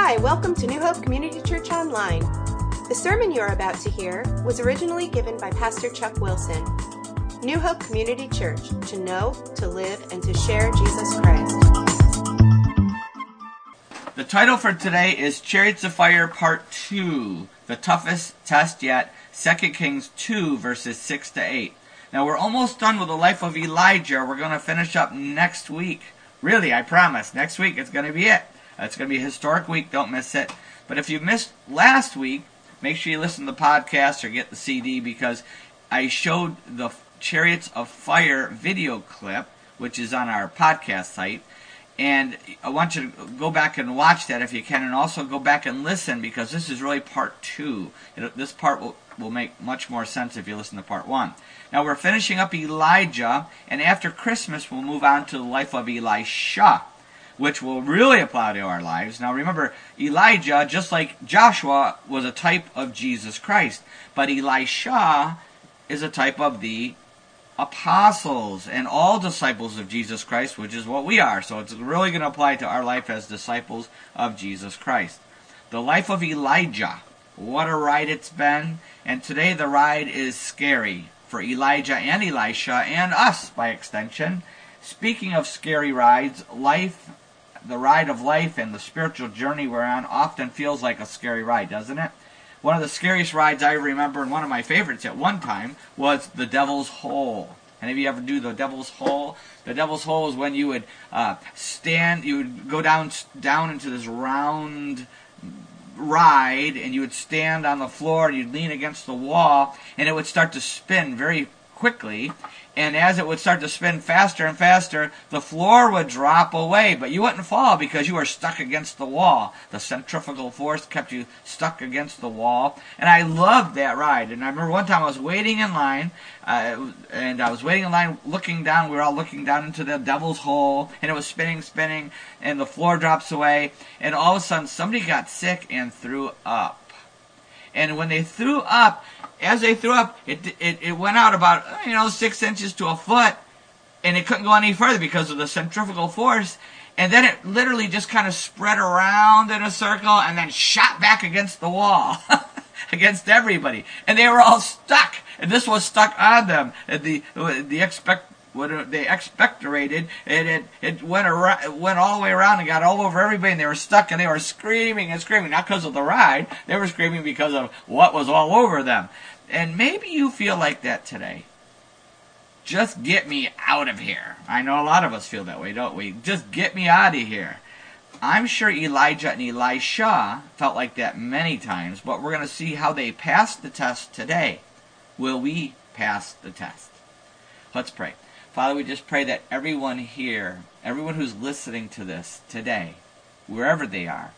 Hi, welcome to New Hope Community Church Online. The sermon you're about to hear was originally given by Pastor Chuck Wilson. New Hope Community Church, to know, to live, and to share Jesus Christ. The title for today is Chariots of Fire Part 2, the toughest test yet, 2 Kings 2, verses 6 to 8. Now we're almost done with the life of Elijah. We're going to finish up next week. Really, I promise. Next week it's going to be it. It's going to be a historic week. Don't miss it. But if you missed last week, make sure you listen to the podcast or get the CD because I showed the Chariots of Fire video clip, which is on our podcast site. And I want you to go back and watch that if you can, and also go back and listen because this is really part two. This part will, will make much more sense if you listen to part one. Now we're finishing up Elijah, and after Christmas we'll move on to the life of Elisha, which will really apply to our lives. Now remember, Elijah, just like Joshua, was a type of Jesus Christ, but Elisha is a type of the apostles and all disciples of Jesus Christ, which is what we are. So it's really going to apply to our life as disciples of Jesus Christ. The life of Elijah. What a ride it's been. And today the ride is scary for Elijah and Elisha and us by extension. Speaking of scary rides, life, the ride of life and the spiritual journey we're on often feels like a scary ride, doesn't it? One of the scariest rides I remember, and one of my favorites at one time, was the Devil's Hole. Any of you ever do the Devil's Hole? The Devil's Hole is when you would uh, stand, you would go down down into this round ride, and you would stand on the floor, and you'd lean against the wall, and it would start to spin very quickly. And as it would start to spin faster and faster, the floor would drop away, but you wouldn't fall because you were stuck against the wall. The centrifugal force kept you stuck against the wall. And I loved that ride. And I remember one time I was waiting in line, uh, and I was waiting in line looking down. We were all looking down into the devil's hole, and it was spinning, spinning, and the floor drops away. And all of a sudden, somebody got sick and threw up. And when they threw up, as they threw up, it, it, it went out about, you know, six inches to a foot, and it couldn't go any further because of the centrifugal force. And then it literally just kind of spread around in a circle and then shot back against the wall, against everybody. And they were all stuck. And this was stuck on them. And the, the expect, what they expectorated, and it, it went around, it went all the way around and got all over everybody, and they were stuck, and they were screaming and screaming, not because of the ride, they were screaming because of what was all over them. And maybe you feel like that today. Just get me out of here. I know a lot of us feel that way, don't we? Just get me out of here. I'm sure Elijah and Elisha felt like that many times, but we're going to see how they passed the test today. Will we pass the test? Let's pray. Father, we just pray that everyone here, everyone who's listening to this today, wherever they are,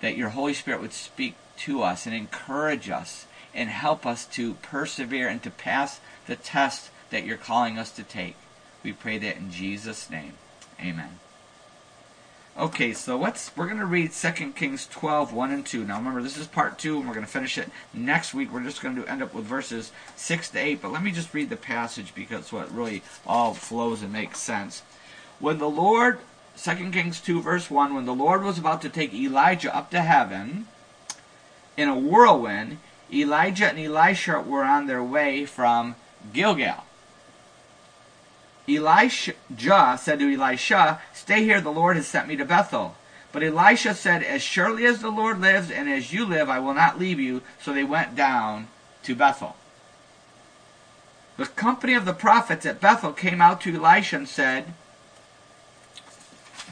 that your Holy Spirit would speak to us and encourage us and help us to persevere and to pass the test that you're calling us to take. We pray that in Jesus' name. Amen. Okay, so let's we're going to read 2 Kings 12, 1 and 2. Now remember, this is part 2, and we're going to finish it next week. We're just going to end up with verses 6 to 8, but let me just read the passage because what really all flows and makes sense. When the Lord, 2 Kings 2, verse 1, when the Lord was about to take Elijah up to heaven in a whirlwind, Elijah and Elisha were on their way from Gilgal. Elijah said to Elisha, Stay here, the Lord has sent me to Bethel. But Elisha said, As surely as the Lord lives and as you live, I will not leave you. So they went down to Bethel. The company of the prophets at Bethel came out to Elisha and said,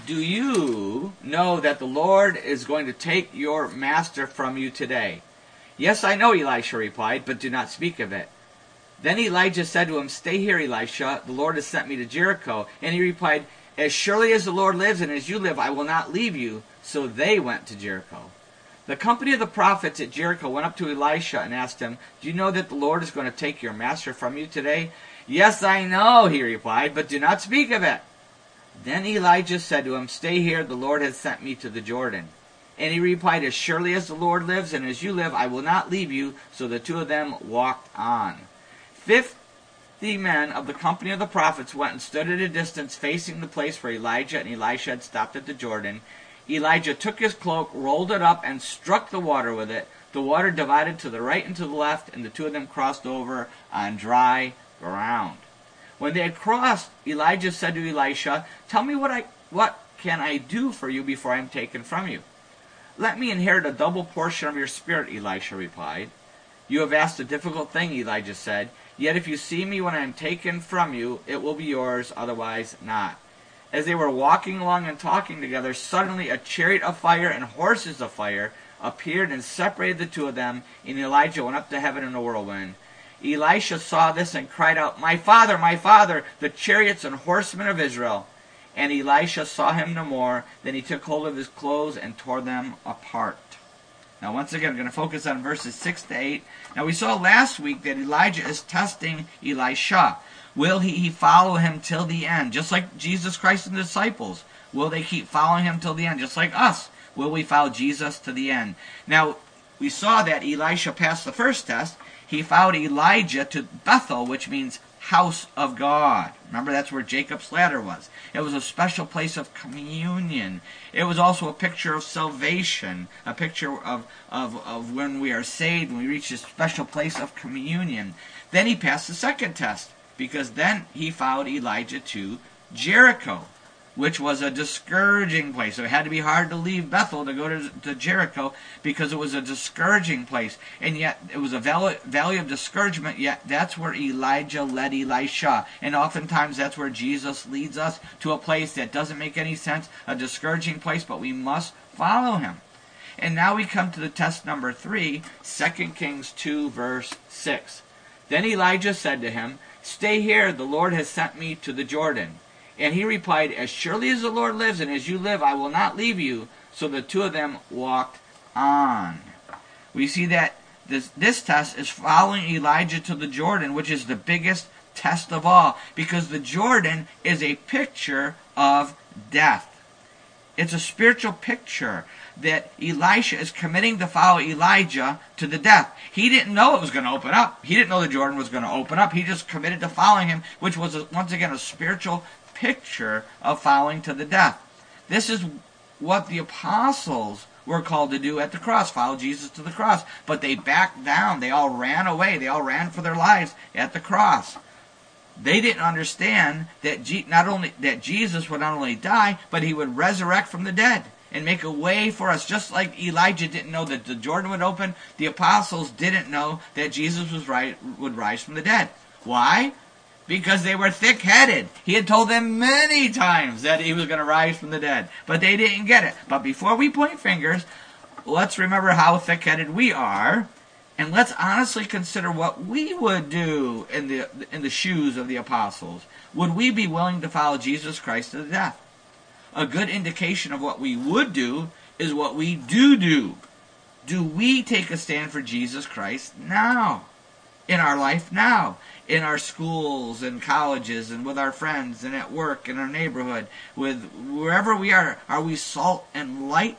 Do you know that the Lord is going to take your master from you today? Yes, I know, Elisha replied, but do not speak of it. Then Elijah said to him, Stay here, Elisha. The Lord has sent me to Jericho. And he replied, As surely as the Lord lives and as you live, I will not leave you. So they went to Jericho. The company of the prophets at Jericho went up to Elisha and asked him, Do you know that the Lord is going to take your master from you today? Yes, I know, he replied, but do not speak of it. Then Elijah said to him, Stay here, the Lord has sent me to the Jordan. And he replied, As surely as the Lord lives and as you live, I will not leave you. So the two of them walked on. Fifty men of the company of the prophets went and stood at a distance facing the place where Elijah and Elisha had stopped at the Jordan. Elijah took his cloak, rolled it up, and struck the water with it. The water divided to the right and to the left, and the two of them crossed over on dry ground. When they had crossed, Elijah said to Elisha, Tell me what I what can I do for you before I am taken from you? Let me inherit a double portion of your spirit, Elisha replied. You have asked a difficult thing, Elijah said. Yet if you see me when I am taken from you, it will be yours, otherwise not. As they were walking along and talking together, suddenly a chariot of fire and horses of fire appeared and separated the two of them, and Elijah went up to heaven in a whirlwind. Elisha saw this and cried out, My father, my father, the chariots and horsemen of Israel. And Elisha saw him no more. Then he took hold of his clothes and tore them apart. Now, once again, I'm going to focus on verses 6 to 8. Now, we saw last week that Elijah is testing Elisha. Will he follow him till the end? Just like Jesus Christ and the disciples. Will they keep following him till the end? Just like us. Will we follow Jesus to the end? Now, we saw that Elisha passed the first test. He followed Elijah to Bethel, which means house of God. Remember, that's where Jacob's ladder was. It was a special place of communion. It was also a picture of salvation, a picture of, of, of when we are saved, when we reach this special place of communion. Then he passed the second test, because then he followed Elijah to Jericho which was a discouraging place. So it had to be hard to leave Bethel to go to, to Jericho because it was a discouraging place. And yet it was a valley, of discouragement, yet that's where Elijah led Elisha. And oftentimes that's where Jesus leads us to a place that doesn't make any sense, a discouraging place, but we must follow him. And now we come to the test number three, 2 Kings 2, verse 6. Then Elijah said to him, Stay here, the Lord has sent me to the Jordan. And he replied, As surely as the Lord lives and as you live, I will not leave you. So the two of them walked on. We see that this, this test is following Elijah to the Jordan, which is the biggest test of all, because the Jordan is a picture of death. It's a spiritual picture that Elisha is committing to follow Elijah to the death. He didn't know it was going to open up. He didn't know the Jordan was going to open up. He just committed to following him, which was, once again, a spiritual picture of following to the death. This is what the apostles were called to do at the cross, follow Jesus to the cross. But they backed down. They all ran away. They all ran for their lives at the cross. They didn't understand that not only that Jesus would not only die, but he would resurrect from the dead and make a way for us. Just like Elijah didn't know that the Jordan would open, the apostles didn't know that Jesus was right would rise from the dead. Why? Because they were thick headed. He had told them many times that he was going to rise from the dead, but they didn't get it. But before we point fingers, let's remember how thick headed we are. And let's honestly consider what we would do in the in the shoes of the apostles. Would we be willing to follow Jesus Christ to the death? A good indication of what we would do is what we do do. Do we take a stand for Jesus Christ now? In our life now? In our schools and colleges and with our friends and at work in our neighborhood, with wherever we are, are we salt and light?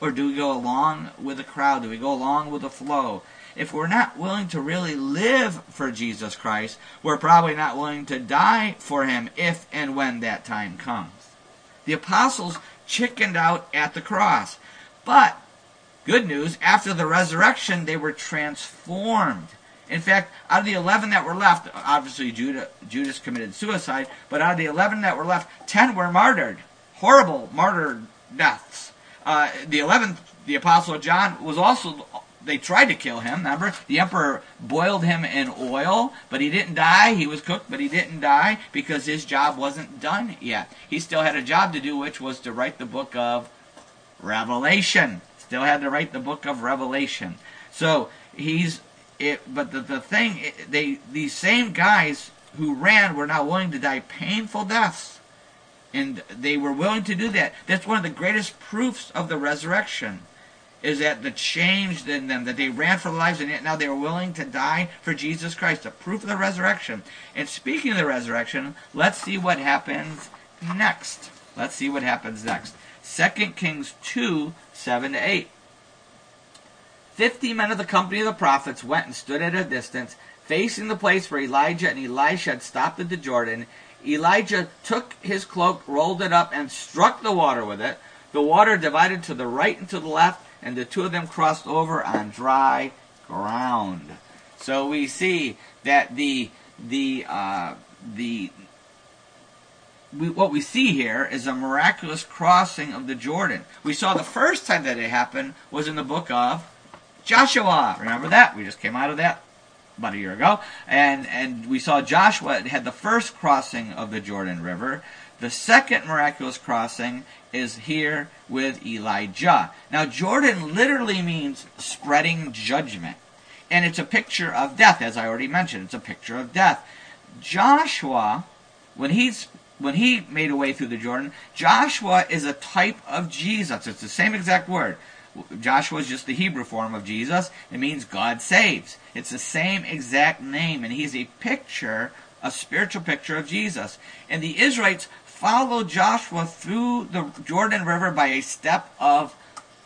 Or do we go along with the crowd? Do we go along with the flow? If we're not willing to really live for Jesus Christ, we're probably not willing to die for him if and when that time comes. The apostles chickened out at the cross. But, good news, after the resurrection, they were transformed. In fact, out of the 11 that were left, obviously Judah, Judas committed suicide, but out of the 11 that were left, 10 were martyred. Horrible martyr deaths. Uh, the 11th, the Apostle John, was also, they tried to kill him, remember? The emperor boiled him in oil, but he didn't die. He was cooked, but he didn't die because his job wasn't done yet. He still had a job to do, which was to write the book of Revelation. Still had to write the book of Revelation. So he's it, but the, the thing, they these same guys who ran were not willing to die painful deaths. And they were willing to do that. That's one of the greatest proofs of the resurrection. Is that the change in them, that they ran for their lives and yet now they were willing to die for Jesus Christ. The proof of the resurrection. And speaking of the resurrection, let's see what happens next. Let's see what happens next. 2 Kings 2, 7 to 8. Fifty men of the company of the prophets went and stood at a distance, facing the place where Elijah and Elisha had stopped at the Jordan. Elijah took his cloak, rolled it up, and struck the water with it. The water divided to the right and to the left, and the two of them crossed over on dry ground. So we see that the the uh, the we, what we see here is a miraculous crossing of the Jordan. We saw the first time that it happened was in the book of Joshua. Remember that? We just came out of that about a year ago, and and we saw Joshua had the first crossing of the Jordan River. The second miraculous crossing is here with Elijah. Now Jordan literally means spreading judgment, and it's a picture of death, as I already mentioned. It's a picture of death. Joshua, when he's when he made a way through the Jordan, Joshua is a type of Jesus. It's the same exact word. Joshua is just the Hebrew form of Jesus. It means God saves. It's the same exact name, and he's a picture, a spiritual picture of Jesus. And the Israelites followed Joshua through the Jordan River by a step of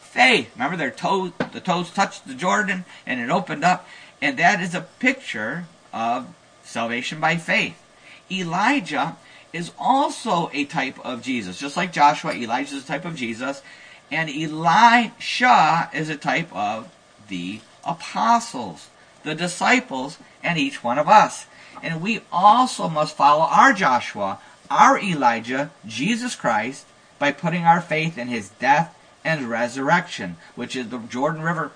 faith. Remember, their toes, the toes touched the Jordan, and it opened up. And that is a picture of salvation by faith. Elijah is also a type of Jesus. Just like Joshua, Elijah is a type of Jesus, and Elisha is a type of the apostles, the disciples, and each one of us. And we also must follow our Joshua, our Elijah, Jesus Christ, by putting our faith in his death and resurrection, which is the Jordan River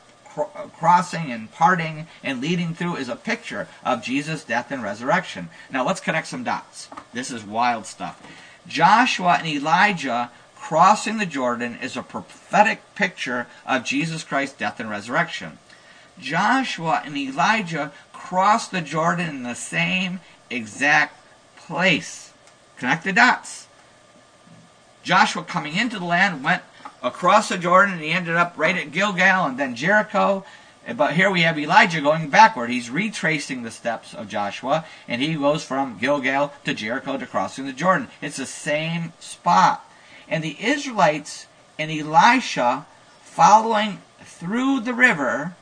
crossing and parting and leading through is a picture of Jesus' death and resurrection. Now let's connect some dots. This is wild stuff. Joshua and Elijah crossing the Jordan is a prophetic picture of Jesus Christ's death and resurrection. Joshua and Elijah crossed the Jordan in the same exact place. Connect the dots. Joshua coming into the land went across the Jordan and he ended up right at Gilgal and then Jericho. But here we have Elijah going backward. He's retracing the steps of Joshua and he goes from Gilgal to Jericho to crossing the Jordan. It's the same spot. And the Israelites and Elisha following through the river,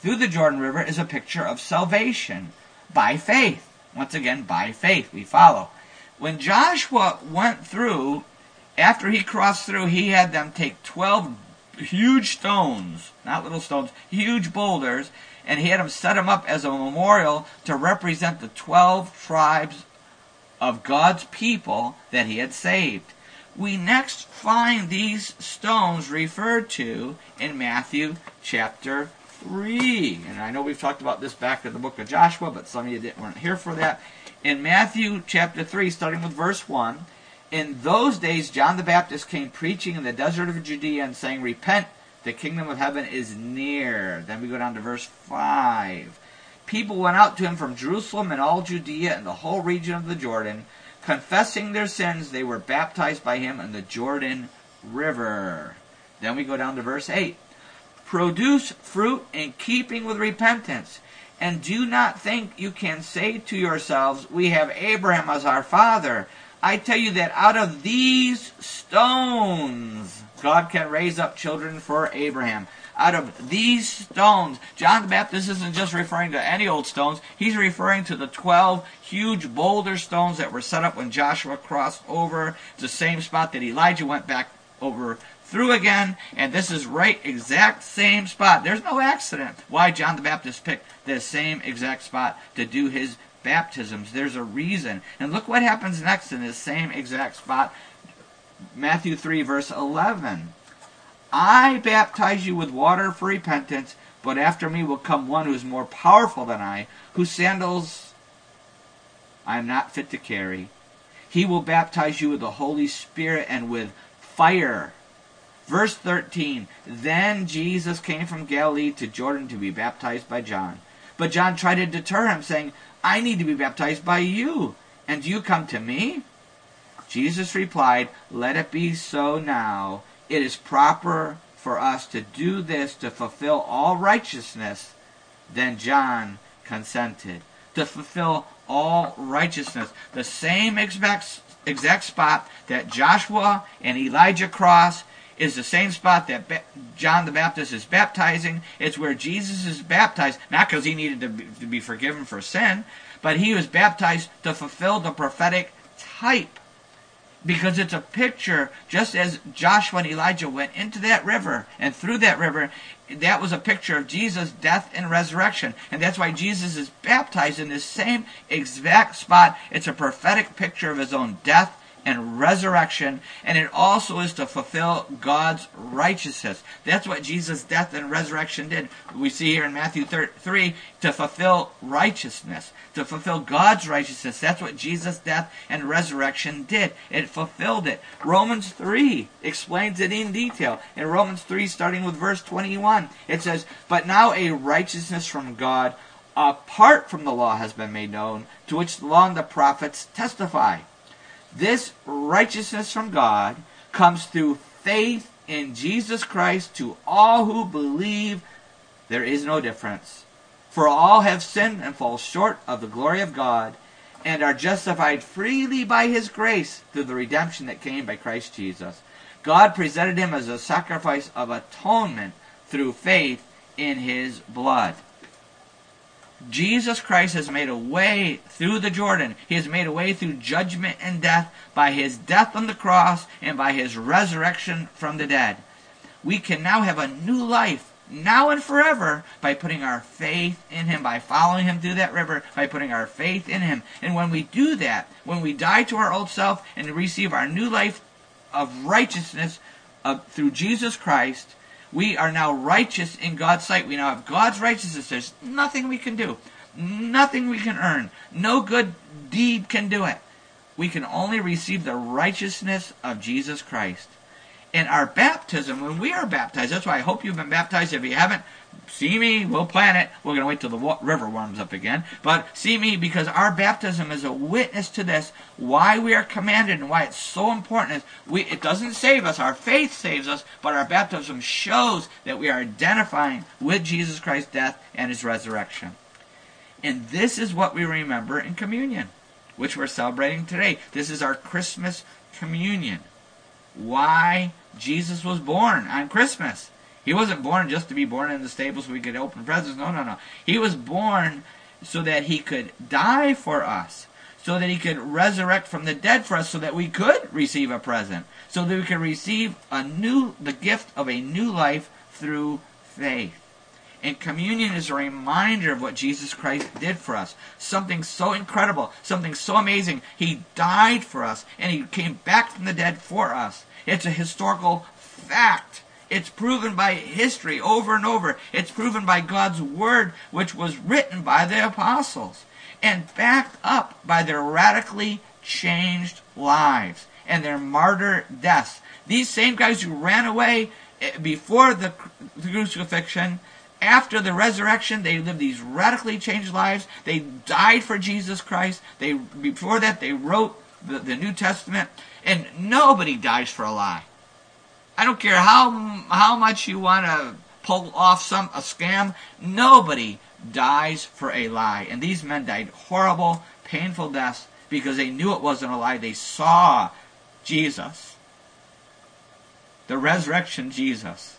through the Jordan River, is a picture of salvation by faith. Once again, by faith, we follow. When Joshua went through after he crossed through, he had them take 12 huge stones, not little stones, huge boulders, and he had them set them up as a memorial to represent the 12 tribes of God's people that he had saved. We next find these stones referred to in Matthew chapter 3. And I know we've talked about this back in the book of Joshua, but some of you weren't here for that. In Matthew chapter 3, starting with verse 1, in those days, John the Baptist came preaching in the desert of Judea and saying, Repent, the kingdom of heaven is near. Then we go down to verse 5. People went out to him from Jerusalem and all Judea and the whole region of the Jordan. Confessing their sins, they were baptized by him in the Jordan River. Then we go down to verse 8. Produce fruit in keeping with repentance. And do not think you can say to yourselves, We have Abraham as our father. I tell you that out of these stones, God can raise up children for Abraham. Out of these stones, John the Baptist isn't just referring to any old stones, he's referring to the 12 huge boulder stones that were set up when Joshua crossed over. The same spot that Elijah went back over through again, and this is right exact same spot. There's no accident why John the Baptist picked this same exact spot to do his baptisms. There's a reason. And look what happens next in this same exact spot. Matthew 3, verse 11. I baptize you with water for repentance, but after me will come one who is more powerful than I, whose sandals I am not fit to carry. He will baptize you with the Holy Spirit and with fire. Verse 13 Then Jesus came from Galilee to Jordan to be baptized by John. But John tried to deter him, saying, I need to be baptized by you, and you come to me? Jesus replied, Let it be so now. It is proper for us to do this to fulfill all righteousness. Then John consented. To fulfill all righteousness. The same exact, exact spot that Joshua and Elijah crossed is the same spot that John the Baptist is baptizing. It's where Jesus is baptized, not because he needed to be, to be forgiven for sin, but he was baptized to fulfill the prophetic type. Because it's a picture, just as Joshua and Elijah went into that river and through that river, that was a picture of Jesus' death and resurrection. And that's why Jesus is baptized in this same exact spot. It's a prophetic picture of his own death and resurrection, and it also is to fulfill God's righteousness. That's what Jesus' death and resurrection did. We see here in Matthew 3 to fulfill righteousness, to fulfill God's righteousness. That's what Jesus' death and resurrection did. It fulfilled it. Romans 3 explains it in detail. In Romans 3, starting with verse 21, it says, But now a righteousness from God apart from the law has been made known, to which the law and the prophets testify. This righteousness from God comes through faith in Jesus Christ to all who believe. There is no difference. For all have sinned and fall short of the glory of God and are justified freely by his grace through the redemption that came by Christ Jesus. God presented him as a sacrifice of atonement through faith in his blood. Jesus Christ has made a way through the Jordan. He has made a way through judgment and death by his death on the cross and by his resurrection from the dead. We can now have a new life, now and forever, by putting our faith in him, by following him through that river, by putting our faith in him. And when we do that, when we die to our old self and receive our new life of righteousness uh, through Jesus Christ, we are now righteous in God's sight. We now have God's righteousness. There's nothing we can do, nothing we can earn. No good deed can do it. We can only receive the righteousness of Jesus Christ. In our baptism, when we are baptized, that's why I hope you've been baptized. If you haven't, see me, we'll plan it. We're going to wait till the river warms up again. But see me because our baptism is a witness to this. Why we are commanded and why it's so important we, it doesn't save us. Our faith saves us, but our baptism shows that we are identifying with Jesus Christ's death and his resurrection. And this is what we remember in communion, which we're celebrating today. This is our Christmas communion. Why Jesus was born on Christmas. He wasn't born just to be born in the stable so we could open presents. No, no, no. He was born so that he could die for us, so that he could resurrect from the dead for us, so that we could receive a present, so that we could receive a new, the gift of a new life through faith. And communion is a reminder of what Jesus Christ did for us. Something so incredible, something so amazing. He died for us, and he came back from the dead for us. It's a historical fact. It's proven by history over and over. It's proven by God's Word, which was written by the apostles and backed up by their radically changed lives and their martyr deaths. These same guys who ran away eh, before the crucifixion, after the resurrection, they lived these radically changed lives. They died for Jesus Christ. They before that they wrote the, the New Testament, and nobody dies for a lie. I don't care how how much you want to pull off some a scam. Nobody dies for a lie, and these men died horrible, painful deaths because they knew it wasn't a lie. They saw Jesus, the resurrection Jesus,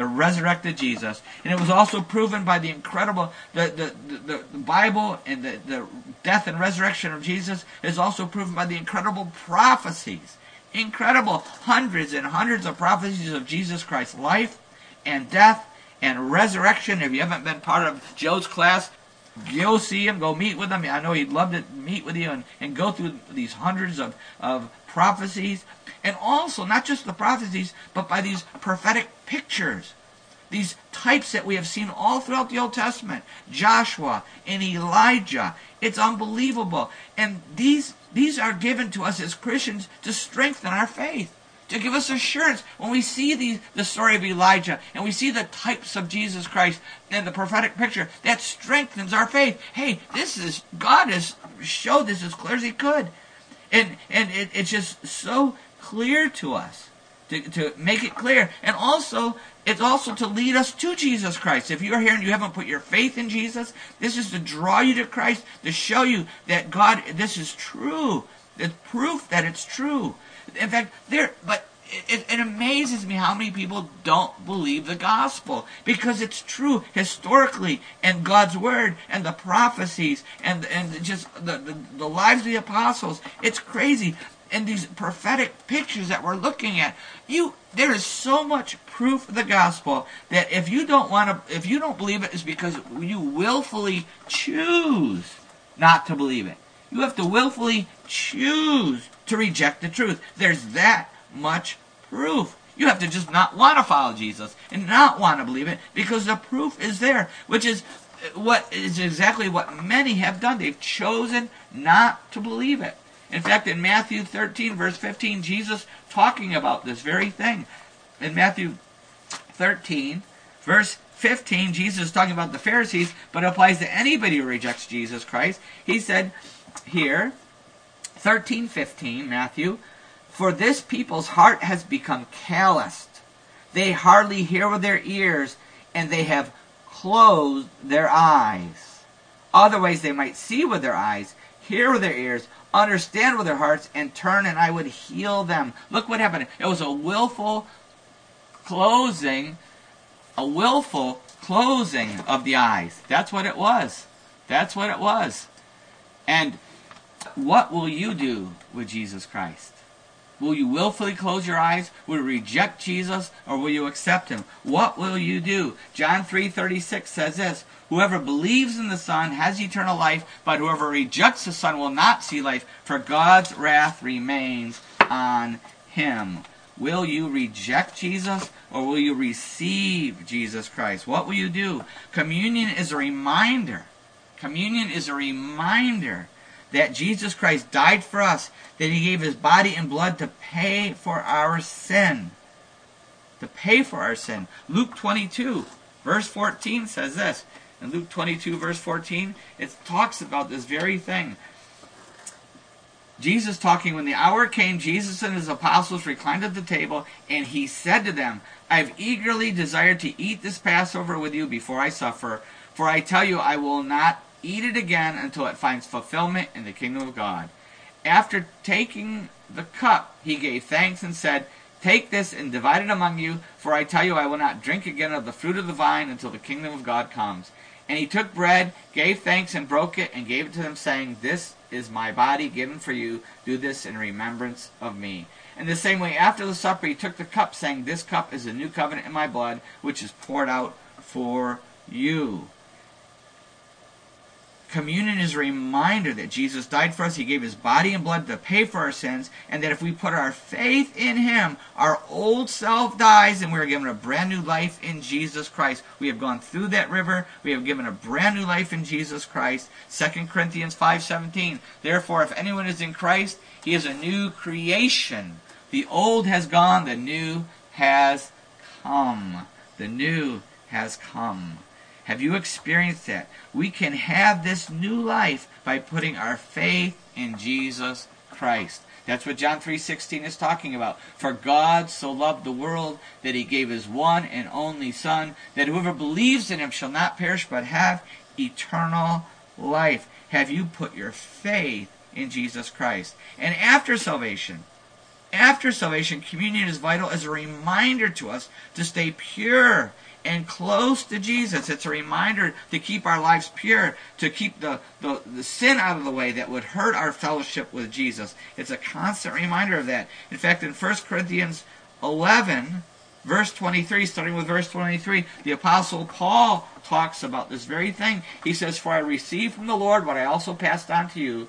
the resurrected Jesus, and it was also proven by the incredible the the, the, the Bible and the, the death and resurrection of Jesus is also proven by the incredible prophecies Incredible. Hundreds and hundreds of prophecies of Jesus Christ's life and death and resurrection. If you haven't been part of Joe's class, go see him, go meet with him. I know he'd love to meet with you and, and go through these hundreds of, of prophecies. And also, not just the prophecies, but by these prophetic pictures these types that we have seen all throughout the Old Testament Joshua and Elijah. It's unbelievable. And these these are given to us as Christians to strengthen our faith, to give us assurance. When we see the, the story of Elijah and we see the types of Jesus Christ and the prophetic picture, that strengthens our faith. Hey, this is, God has showed this as clear as He could. And, and it, it's just so clear to us to, to make it clear. And also, it's also to lead us to Jesus Christ. If you're here and you haven't put your faith in Jesus, this is to draw you to Christ, to show you that God, this is true. It's proof that it's true. In fact, there, but it, it, amazes me how many people don't believe the gospel because it's true historically and God's word and the prophecies and and just the, the, the lives of the apostles. It's crazy. and these prophetic pictures that we're looking at, you there is so much proof of the gospel that if you don't want to, if you don't believe it, is because you willfully choose not to believe it. You have to willfully choose to reject the truth. There's that much proof. You have to just not want to follow Jesus and not want to believe it because the proof is there, which is uh, what is exactly what many have done. They've chosen not to believe it. In fact, in Matthew 13, verse 15, Jesus talking about this very thing. In Matthew 13, verse 15, Jesus is talking about the Pharisees, but it applies to anybody who rejects Jesus Christ. He said here, 13, 15, Matthew, For this people's heart has become calloused. They hardly hear with their ears, and they have closed their eyes. Otherwise, they might see with their eyes, hear with their ears, understand with their hearts, and turn, and I would heal them. Look what happened. It was a willful closing, a willful closing of the eyes. That's what it was. That's what it was. And what will you do with Jesus Christ? Will you willfully close your eyes? Will you reject Jesus or will you accept him? What will you do? John 3:36 says this, whoever believes in the Son has eternal life, but whoever rejects the Son will not see life, for God's wrath remains on him. Will you reject Jesus or will you receive Jesus Christ? What will you do? Communion is a reminder. Communion is a reminder that Jesus Christ died for us, that he gave his body and blood to pay for our sin. To pay for our sin. Luke 22, verse 14 says this. In Luke 22, verse 14, it talks about this very thing. Jesus talking, when the hour came, Jesus and his apostles reclined at the table, and he said to them, I have eagerly desired to eat this Passover with you before I suffer, for I tell you, I will not eat it again until it finds fulfillment in the kingdom of God. After taking the cup, he gave thanks and said, Take this and divide it among you, for I tell you, I will not drink again of the fruit of the vine until the kingdom of God comes. And he took bread, gave thanks, and broke it, and gave it to them, saying, This is my body given for you. Do this in remembrance of me. In the same way, after the supper, he took the cup, saying, This cup is the new covenant in my blood, which is poured out for you. Communion is a reminder that Jesus died for us. He gave his body and blood to pay for our sins, and that if we put our faith in him, our old self dies and we are given a brand new life in Jesus Christ. We have gone through that river. We have given a brand new life in Jesus Christ. 2 Corinthians 5:17. Therefore, if anyone is in Christ, he is a new creation. The old has gone, the new has come. The new has come. Have you experienced that? We can have this new life by putting our faith in Jesus Christ. That's what John 3:16 is talking about. For God so loved the world that he gave his one and only son that whoever believes in him shall not perish but have eternal life. Have you put your faith in Jesus Christ? And after salvation, after salvation, communion is vital as a reminder to us to stay pure and close to Jesus. It's a reminder to keep our lives pure, to keep the, the, the, sin out of the way that would hurt our fellowship with Jesus. It's a constant reminder of that. In fact, in 1 Corinthians 11, verse 23, starting with verse 23, the Apostle Paul talks about this very thing. He says, For I received from the Lord what I also passed on to you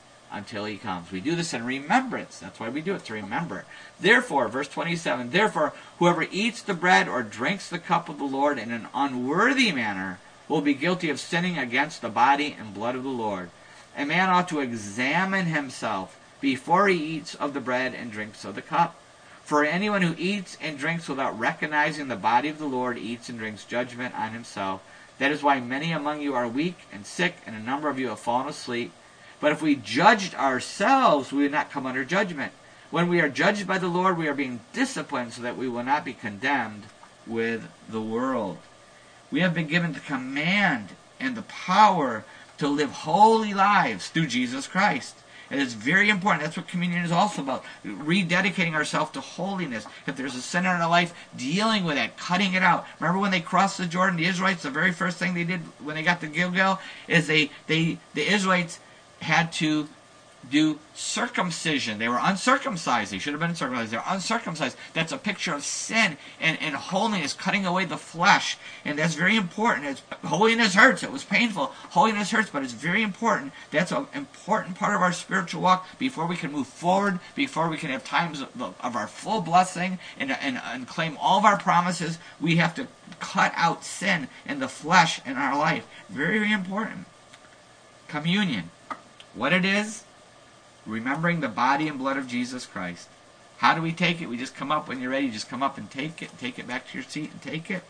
until he comes. We do this in remembrance. That's why we do it, to remember. Therefore, verse 27, therefore, whoever eats the bread or drinks the cup of the Lord in an unworthy manner will be guilty of sinning against the body and blood of the Lord. A man ought to examine himself before he eats of the bread and drinks of the cup. For anyone who eats and drinks without recognizing the body of the Lord eats and drinks judgment on himself. That is why many among you are weak and sick, and a number of you have fallen asleep. But if we judged ourselves, we would not come under judgment. When we are judged by the Lord, we are being disciplined so that we will not be condemned with the world. We have been given the command and the power to live holy lives through Jesus Christ. And it's very important. That's what communion is also about. Rededicating ourselves to holiness. If there's a sin in our life, dealing with it, cutting it out. Remember when they crossed the Jordan, the Israelites, the very first thing they did when they got to Gilgal is they, they the Israelites had to do circumcision. They were uncircumcised. They should have been circumcised. They're uncircumcised. That's a picture of sin and, and holiness, cutting away the flesh. And that's very important. It's, holiness hurts. It was painful. Holiness hurts, but it's very important. That's an important part of our spiritual walk before we can move forward, before we can have times of, of our full blessing and, and, and claim all of our promises. We have to cut out sin and the flesh in our life. Very, very important. Communion. What it is, remembering the body and blood of Jesus Christ. How do we take it? We just come up when you're ready, just come up and take it, take it back to your seat and take it.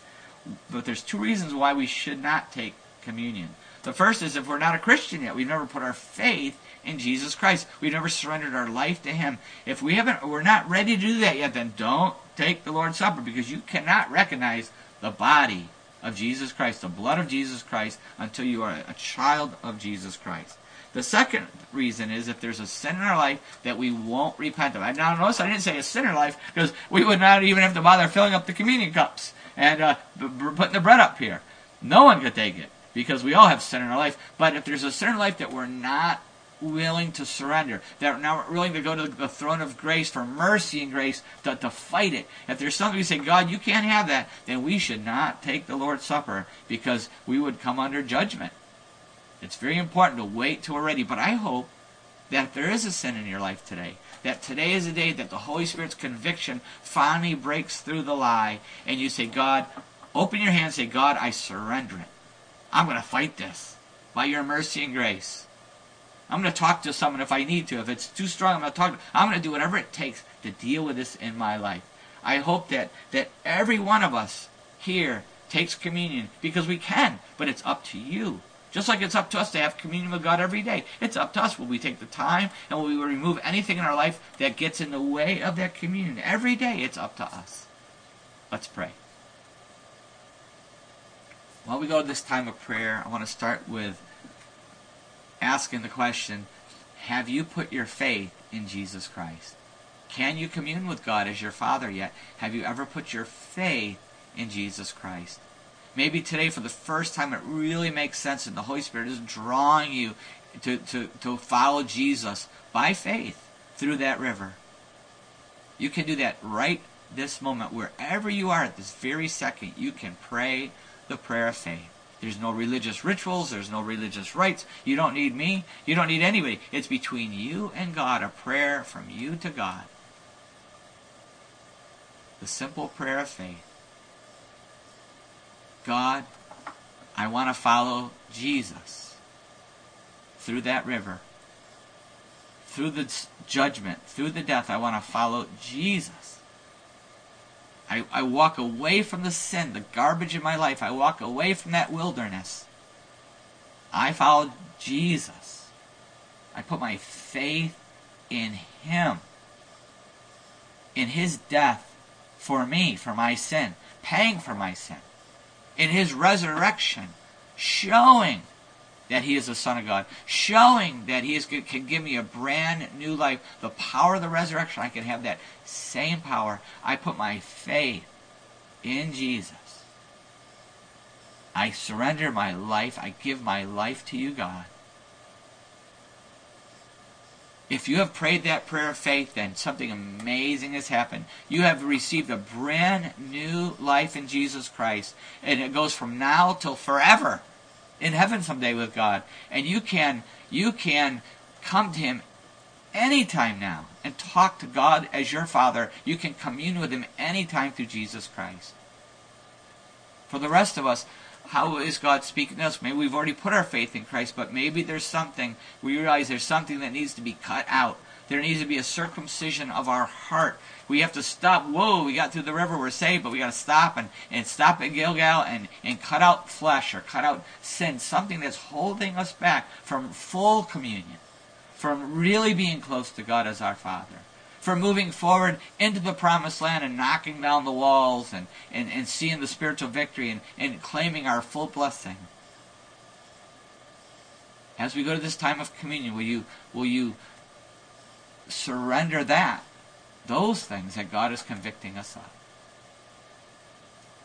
But there's two reasons why we should not take communion. The first is if we're not a Christian yet, we've never put our faith in Jesus Christ. We've never surrendered our life to Him. If we haven't, we're not ready to do that yet, then don't take the Lord's Supper because you cannot recognize the body of Jesus Christ, the blood of Jesus Christ, until you are a child of Jesus Christ. The second reason is if there's a sin in our life that we won't repent of. Now notice I didn't say a sin in our life because we would not even have to bother filling up the communion cups and uh, putting the bread up here. No one could take it because we all have sin in our life. But if there's a sin in our life that we're not willing to surrender, that we're not willing to go to the throne of grace for mercy and grace to, to fight it. If there's something we say, God, you can't have that, then we should not take the Lord's Supper because we would come under judgment. It's very important to wait till we're ready. But I hope that there is a sin in your life today, that today is a day that the Holy Spirit's conviction finally breaks through the lie, and you say, God, open your hands, say, God, I surrender it. I'm going to fight this by your mercy and grace. I'm going to talk to someone if I need to. If it's too strong, I'm going to talk. To, I'm going to do whatever it takes to deal with this in my life. I hope that that every one of us here takes communion because we can, but it's up to you. Just like it's up to us to have communion with God every day. It's up to us. Will we take the time and will we remove anything in our life that gets in the way of that communion? Every day it's up to us. Let's pray. While we go to this time of prayer, I want to start with asking the question Have you put your faith in Jesus Christ? Can you commune with God as your Father yet? Have you ever put your faith in Jesus Christ? Maybe today, for the first time, it really makes sense and the Holy Spirit is drawing you to, to, to follow Jesus by faith through that river. You can do that right this moment, wherever you are at this very second. You can pray the prayer of faith. There's no religious rituals. There's no religious rites. You don't need me. You don't need anybody. It's between you and God, a prayer from you to God. The simple prayer of faith. God, I want to follow Jesus through that river, through the judgment, through the death. I want to follow Jesus. I, I walk away from the sin, the garbage in my life. I walk away from that wilderness. I follow Jesus. I put my faith in Him, in His death for me, for my sin, paying for my sin in his resurrection, showing that he is the Son of God, showing that he is, can give me a brand new life. The power of the resurrection, I can have that same power. I put my faith in Jesus. I surrender my life. I give my life to you, God. If you have prayed that prayer of faith, then something amazing has happened. You have received a brand new life in Jesus Christ, and it goes from now till forever in heaven someday with God. And you can you can come to him anytime now and talk to God as your Father. You can commune with him anytime through Jesus Christ. For the rest of us, how is God speaking to us? Maybe we've already put our faith in Christ, but maybe there's something, we realize there's something that needs to be cut out. There needs to be a circumcision of our heart. We have to stop. Whoa, we got through the river, we're saved, but we got to stop and, and stop at Gilgal and, and cut out flesh or cut out sin, something that's holding us back from full communion, from really being close to God as our Father for moving forward into the promised land and knocking down the walls and, and, and seeing the spiritual victory and, and claiming our full blessing. As we go to this time of communion, will you will you surrender that, those things that God is convicting us of?